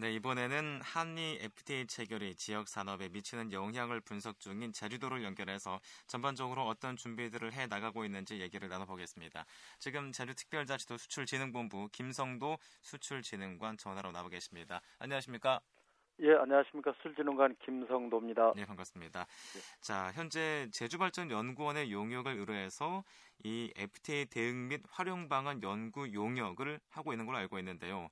네, 이번에는 한미 FTA 체결이 지역 산업에 미치는 영향을 분석 중인 제주도를 연결해서 전반적으로 어떤 준비들을 해 나가고 있는지 얘기를 나눠보겠습니다. 지금 제주특별자치도 수출진흥본부 김성도 수출진흥관 전화로 나와 계십니다. 안녕하십니까? 예, 안녕하십니까. 술진흥관 김성도입니다. 네, 반갑습니다. 네. 자, 현재 제주발전연구원의 용역을 의뢰해서 이 FTA 대응 및 활용 방안 연구 용역을 하고 있는 걸로 알고 있는데요.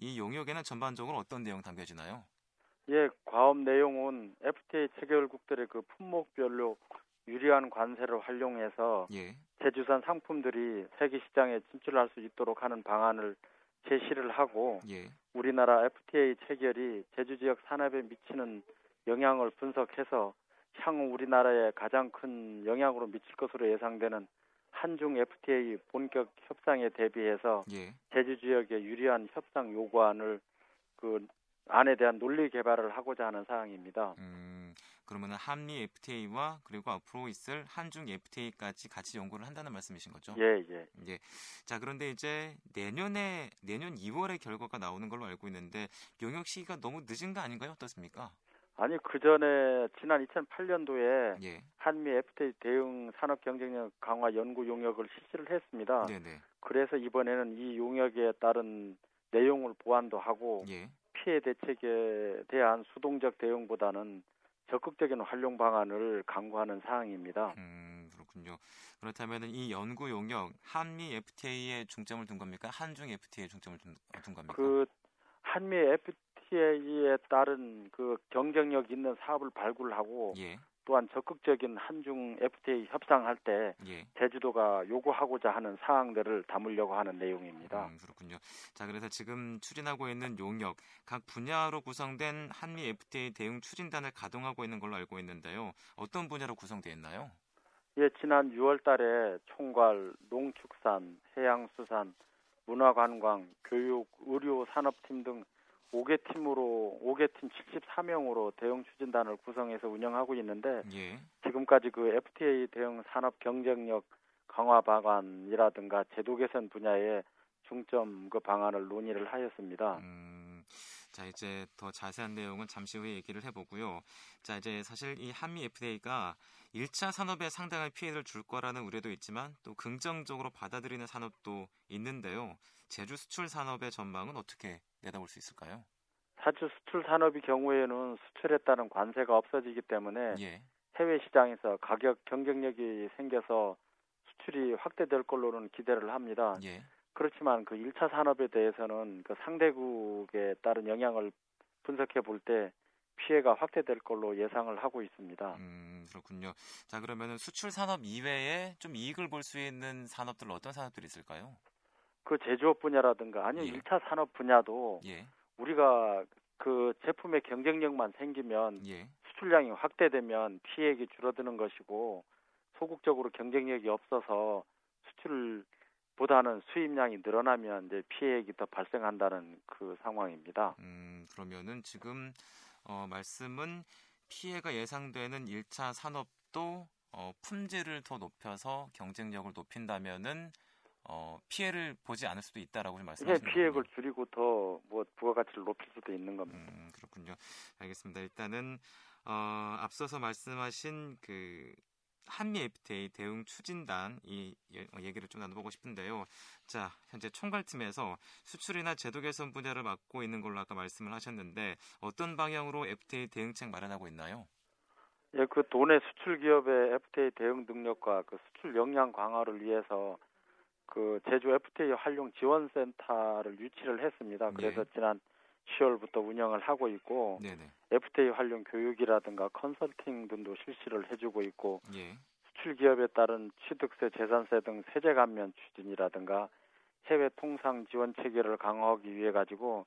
이 용역에는 전반적으로 어떤 내용 담겨지나요? 예, 과업 내용은 FTA 체결국들의 그 품목별로 유리한 관세를 활용해서 예. 제주산 상품들이 세계 시장에 진출할 수 있도록 하는 방안을 제시를 하고 예. 우리나라 FTA 체결이 제주 지역 산업에 미치는 영향을 분석해서 향후 우리나라에 가장 큰 영향으로 미칠 것으로 예상되는 한중 FTA 본격 협상에 대비해서 예. 제주 지역에 유리한 협상 요구안을 그 안에 대한 논리 개발을 하고자 하는 사항입니다. 음, 그러면 한미 FTA와 그리고 앞으로 있을 한중 FTA까지 같이 연구를 한다는 말씀이신 거죠? 예, 예. 예. 자, 그런데 이제 내년에 내년 2월에 결과가 나오는 걸로 알고 있는데 용역 시기가 너무 늦은 거 아닌가요? 어떻습니까? 아니 그 전에 지난 2008년도에 예. 한미 FTA 대응 산업 경쟁력 강화 연구 용역을 실시를 했습니다. 네네. 그래서 이번에는 이 용역에 따른 내용을 보완도 하고 예. 피해 대책에 대한 수동적 대응보다는 적극적인 활용 방안을 강구하는 사항입니다. 음, 그렇군요. 그렇다면 이 연구 용역 한미 FTA에 중점을 둔 겁니까? 한중 FTA에 중점을 둔, 둔 겁니까? 그 한미 FTA에 따른 그 경쟁력 있는 사업을 발굴하고 예. 또한 적극적인 한중 FTA 협상할 때 예. 제주도가 요구하고자 하는 사항들을 담으려고 하는 내용입니다. 음, 그렇군요. 자, 그래서 지금 추진하고 있는 용역 각 분야로 구성된 한미 FTA 대응 추진단을 가동하고 있는 걸로 알고 있는데요. 어떤 분야로 구성되어 있나요? 예, 지난 6월 달에 총괄, 농축산, 해양수산, 문화관광, 교육, 의료 산업팀 등 5개 팀으로 5개 팀 74명으로 대응 추진단을 구성해서 운영하고 있는데 예. 지금까지 그 FTA 대응 산업 경쟁력 강화 방안이라든가 제도 개선 분야에 중점 그 방안을 논의를 하였습니다. 음, 자 이제 더 자세한 내용은 잠시 후에 얘기를 해보고요. 자 이제 사실 이 한미 FTA가 1차 산업에 상당한 피해를 줄 거라는 우려도 있지만 또 긍정적으로 받아들이는 산업도 있는데요. 제주 수출 산업의 전망은 어떻게 내다볼 수 있을까요? 사주 수출 산업의 경우에는 수출에 따른 관세가 없어지기 때문에 예. 해외 시장에서 가격 경쟁력이 생겨서 수출이 확대될 걸로는 기대를 합니다. 예. 그렇지만 그 1차 산업에 대해서는 그 상대국에 따른 영향을 분석해 볼 때 피해가 확대될 걸로 예상을 하고 있습니다. 음, 그렇군요. 자, 그러면 수출 산업 이외에 좀 이익을 볼 수 있는 산업들 어떤 산업들이 있을까요? 그 제조업 분야라든가 아니면 예. 1차 산업 분야도 예. 우리가 그 제품의 경쟁력만 생기면 예. 수출량이 확대되면 피해액이 줄어드는 것이고 소극적으로 경쟁력이 없어서 수출보다는 수입량이 늘어나면 이제 피해액이 더 발생한다는 그 상황입니다. 음, 그러면은 지금 어, 말씀은 피해가 예상되는 1차 산업도 어, 품질을 더 높여서 경쟁력을 높인다면은 어, 피해를 보지 않을 수도 있다라고 말씀하시는 네, 피해액을 줄이고 더 뭐 부가가치를 높일 수도 있는 겁니다. 음, 그렇군요. 알겠습니다. 일단은 어, 앞서서 말씀하신 그 한미 FTA 대응 추진단 이 어, 얘기를 좀 나눠보고 싶은데요. 자, 현재 총괄팀에서 수출이나 제도 개선 분야를 맡고 있는 걸로 아까 말씀을 하셨는데 어떤 방향으로 FTA 대응책 마련하고 있나요? 예, 그 도내 수출 기업의 FTA 대응 능력과 그 수출 역량 강화를 위해서 그 제주 FTA 활용 지원센터를 유치를 했습니다. 그래서 네. 지난 10월부터 운영을 하고 있고 네네. FTA 활용 교육이라든가 컨설팅 등도 실시를 해주고 있고 예. 수출 기업에 따른 취득세, 재산세 등 세제 감면 추진이라든가 해외 통상 지원 체계를 강화하기 위해 가지고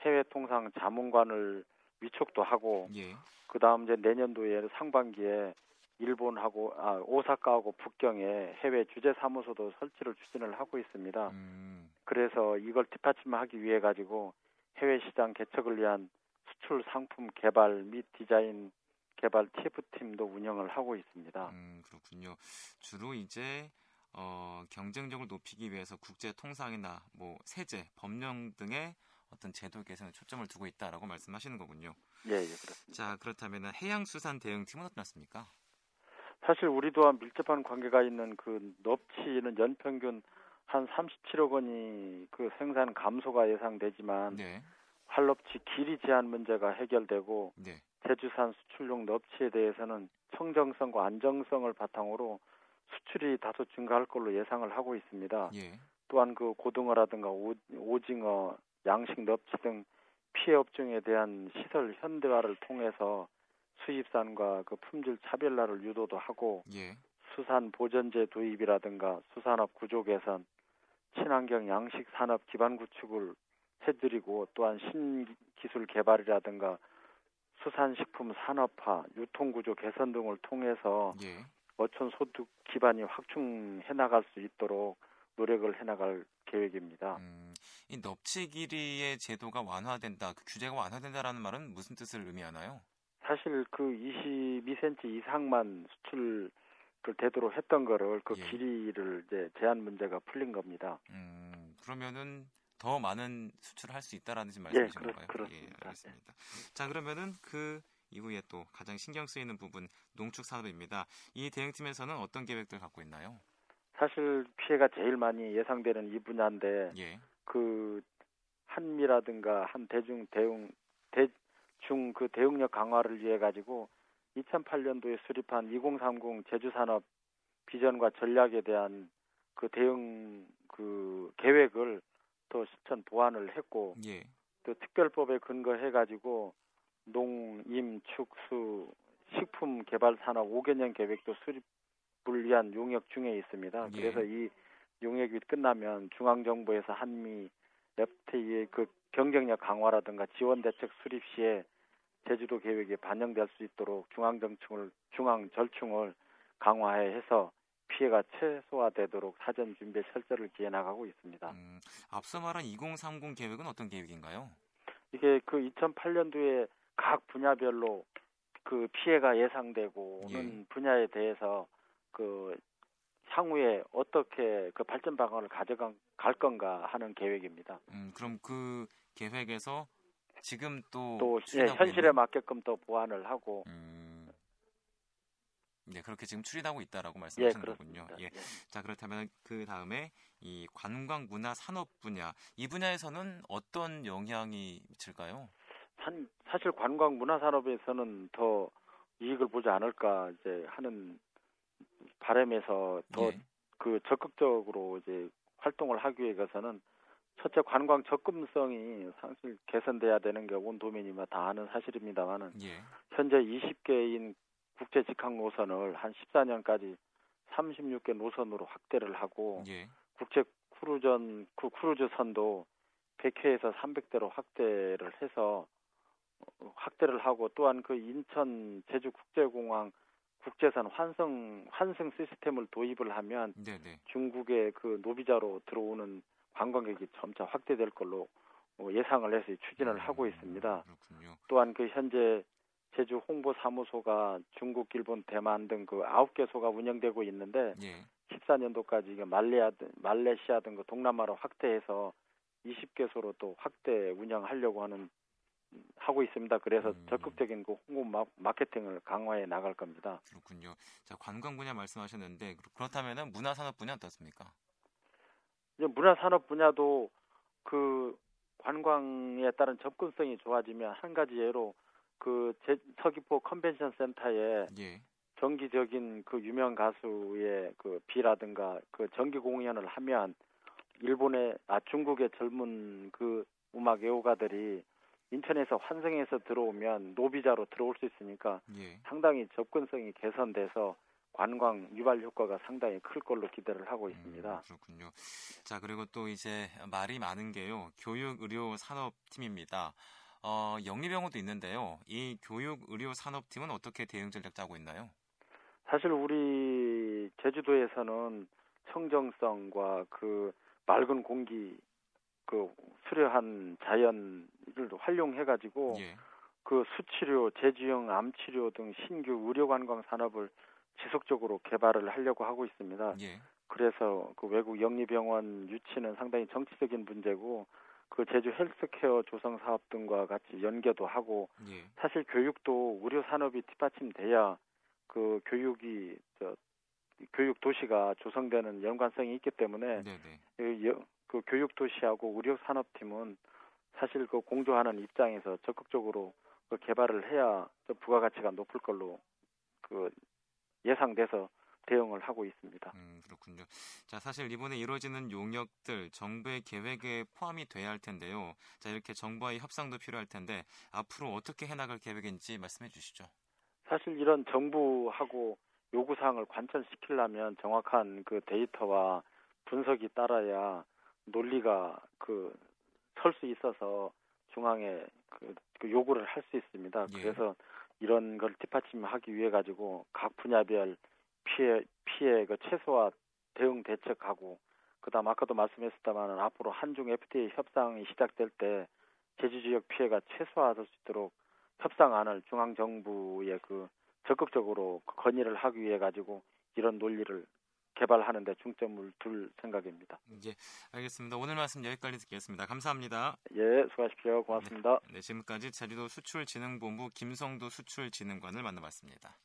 해외 통상 자문관을 위촉도 하고 예. 그 다음 이제 내년도에 상반기에 일본하고 아 오사카하고 북경에 해외 주재 사무소도 설치를 추진을 하고 있습니다. 음. 그래서 이걸 뒷받침하기 위해 가지고 해외 시장 개척을 위한 수출 상품 개발 및 디자인 개발 TF팀도 운영을 하고 있습니다. 음, 그렇군요. 주로 이제 어, 경쟁력을 높이기 위해서 국제 통상이나 뭐 세제, 법령 등의 어떤 제도 개선에 초점을 두고 있다라고 말씀하시는 거군요. 예, 예, 그렇습니다. 자, 그렇다면 해양수산 대응팀은 어떻습니까? 사실 우리 또한 밀접한 관계가 있는 그 넙치는 연평균 한 37억 원이 그 생산 감소가 예상되지만 네. 활럽치 길이 제한 문제가 해결되고 네. 제주산 수출용 넙치에 대해서는 청정성과 안정성을 바탕으로 수출이 다소 증가할 걸로 예상을 하고 있습니다. 예. 또한 그 고등어라든가 오, 오징어, 양식 넙치 등 피해 업종에 대한 시설 현대화를 통해서 수입산과 그 품질 차별화를 유도도 하고 예. 수산 보전제 도입이라든가 수산업 구조 개선, 친환경 양식 산업 기반 구축을 해드리고 또한 신기술 개발이라든가 수산식품 산업화, 유통구조 개선 등을 통해서 예. 어촌 소득 기반이 확충해 나갈 수 있도록 노력을 해 나갈 계획입니다. 음, 이 넙치 길이의 제도가 완화된다, 그 규제가 완화된다라는 말은 무슨 뜻을 의미하나요? 사실 그 22cm 이상만 수출을 되도록 했던 거를 그 예. 길이를 이제 제한 문제가 풀린 겁니다. 음, 그러면은 더 많은 수출을 할 수 있다라는 지금 예, 말씀이신 그렇- 건가요? 그렇습니다. 예, 알겠습니다. 자, 그러면은 그 이후에 또 가장 신경 쓰이는 부분 농축 산업입니다. 이 대응팀에서는 어떤 계획들 갖고 있나요? 사실 피해가 제일 많이 예상되는 이 분야인데 예. 그 한미라든가 한 대중 대응 대 중 그 대응력 강화를 위해 가지고 2008년도에 수립한 2030 제주산업 비전과 전략에 대한 그 대응 그 계획을 또 실천 보완을 했고 예. 또 특별법에 근거해 가지고 농임 축수 식품 개발 산업 5개년 계획도 수립을 위한 용역 중에 있습니다. 예. 그래서 이 용역이 끝나면 중앙 정부에서 한미 FTA의 그 경쟁력 강화라든가 지원 대책 수립 시에 제주도 계획에 반영될 수 있도록 중앙 정충을 중앙 절충을 강화해서 피해가 최소화되도록 사전 준비 철저를 기해 나가고 있습니다. 음, 앞서 말한 2030 계획은 어떤 계획인가요? 이게 그 2008년도에 각 분야별로 그 피해가 예상되고는 예. 분야에 대해서 그 향후에 어떻게 그 발전 방안을 가져갈 건가 하는 계획입니다. 음, 그럼 그 계획에서 지금 또 또 예, 현실에 있는- 맞게끔 또 보완을 하고 음, 네 그렇게 지금 추진하고 있다라고 예 말씀하시는 거군요. 예. 예. 자 그렇다면 그 다음에 이 관광 문화 산업 분야 이 분야에서는 어떤 영향이 미칠까요? 산- 사실 관광 문화 산업에서는 더 이익을 보지 않을까 이제 하는 바람에서 더 예. 그 적극적으로 이제 활동을 하기 위해서는 첫째 관광 접근성이 사실 개선돼야 되는 게 온 도민이면 다 아는 사실입니다만은 예. 현재 20개인 국제 직항 노선을 한 14년까지 36개 노선으로 확대를 하고 예. 국제 크루즈선 그 크루즈 선도 100회에서 300대로 확대를 해서 어, 확대를 하고 또한 그 인천 제주 국제공항 국제선 환승 환승 시스템을 도입을 하면 네네. 중국의 그 노비자로 들어오는 관광객이 점차 확대될 걸로 어, 예상을 해서 추진을 하고 있습니다. 그렇군요. 또한 그 현재 제주 홍보 사무소가 중국, 일본, 대만 등 그 아홉 개소가 운영되고 있는데 예. 14년도까지 이게 말레아 등 말레이시아 등 그 동남아로 확대해서 20개소로 또 확대 운영하려고 하는 음, 하고 있습니다. 그래서 음. 적극적인 그 홍보 마, 마케팅을 강화해 나갈 겁니다. 그렇군요. 자 관광 분야 말씀하셨는데 그렇- 그렇다면은 문화 산업 분야 어떻습니까? 이제 문화산업 분야도 그 관광에 따른 접근성이 좋아지면 한 가지 예로 그 제, 서귀포 컨벤션 센터에 예. 정기적인 그 유명 가수의 그 비라든가 그 정기 공연을 하면 일본의 아 중국의 젊은 그 음악 애호가들이 인천에서 환승해서 들어오면 노비자로 들어올 수 있으니까 예. 상당히 접근성이 개선돼서 관광 유발 효과가 상당히 클 걸로 기대를 하고 있습니다. 음, 그렇군요. 자 그리고 또 이제 말이 많은 게요. 교육 의료 산업 팀입니다. 어, 영리병원도 있는데요. 이 교육 의료 산업 팀은 어떻게 대응 전략 짜고 있나요? 사실 우리 제주도에서는 청정성과 그 맑은 공기 그 수려한 자연을 활용해 가지고 예. 그 수치료, 제주형 암치료 등 신규 의료 관광 산업을 지속적으로 개발을 하려고 하고 있습니다. 예. 그래서 그 외국 영리병원 유치는 상당히 정치적인 문제고 그 제주 헬스케어 조성 사업 등과 같이 연계도 하고 예. 사실 교육도 의료 산업이 뒷받침돼야 그 교육이 저 교육 도시가 조성되는 연관성이 있기 때문에 그, 그 교육 도시하고 의료 산업팀은 사실 그 공조하는 입장에서 적극적으로 그 개발을 해야 부가가치가 높을 걸로 그 예상돼서 대응을 하고 있습니다. 음, 그렇군요. 자, 사실 이번에 이루어지는 용역들 정부의 계획에 포함이 돼야 할 텐데요. 자, 이렇게 정부와의 협상도 필요할 텐데 앞으로 어떻게 해나갈 계획인지 말씀해 주시죠. 사실 이런 정부하고 요구 사항을 관철시키려면 정확한 그 데이터와 분석이 따라야 논리가 그 설 수 있어서 중앙에 그, 그 요구를 할 수 있습니다. 예. 그래서 이런 걸 뒷받침하기 위해 가지고 각 분야별 피해 피해 그 최소화 대응 대책하고 그다음 아까도 말씀했었다마는 앞으로 한중 FTA 협상이 시작될 때 제주 지역 피해가 최소화될 수 있도록 협상안을 중앙 정부에 그 적극적으로 건의를 하기 위해 가지고 이런 논리를 개발하는 데 중점을 둘 생각입니다. 예, 알겠습니다. 오늘 말씀 여기까지 듣겠습니다. 감사합니다. 예, 수고하십시오. 고맙습니다. 네, 네 지금까지 제주도 수출진흥본부 김성도 수출진흥관을 만나봤습니다.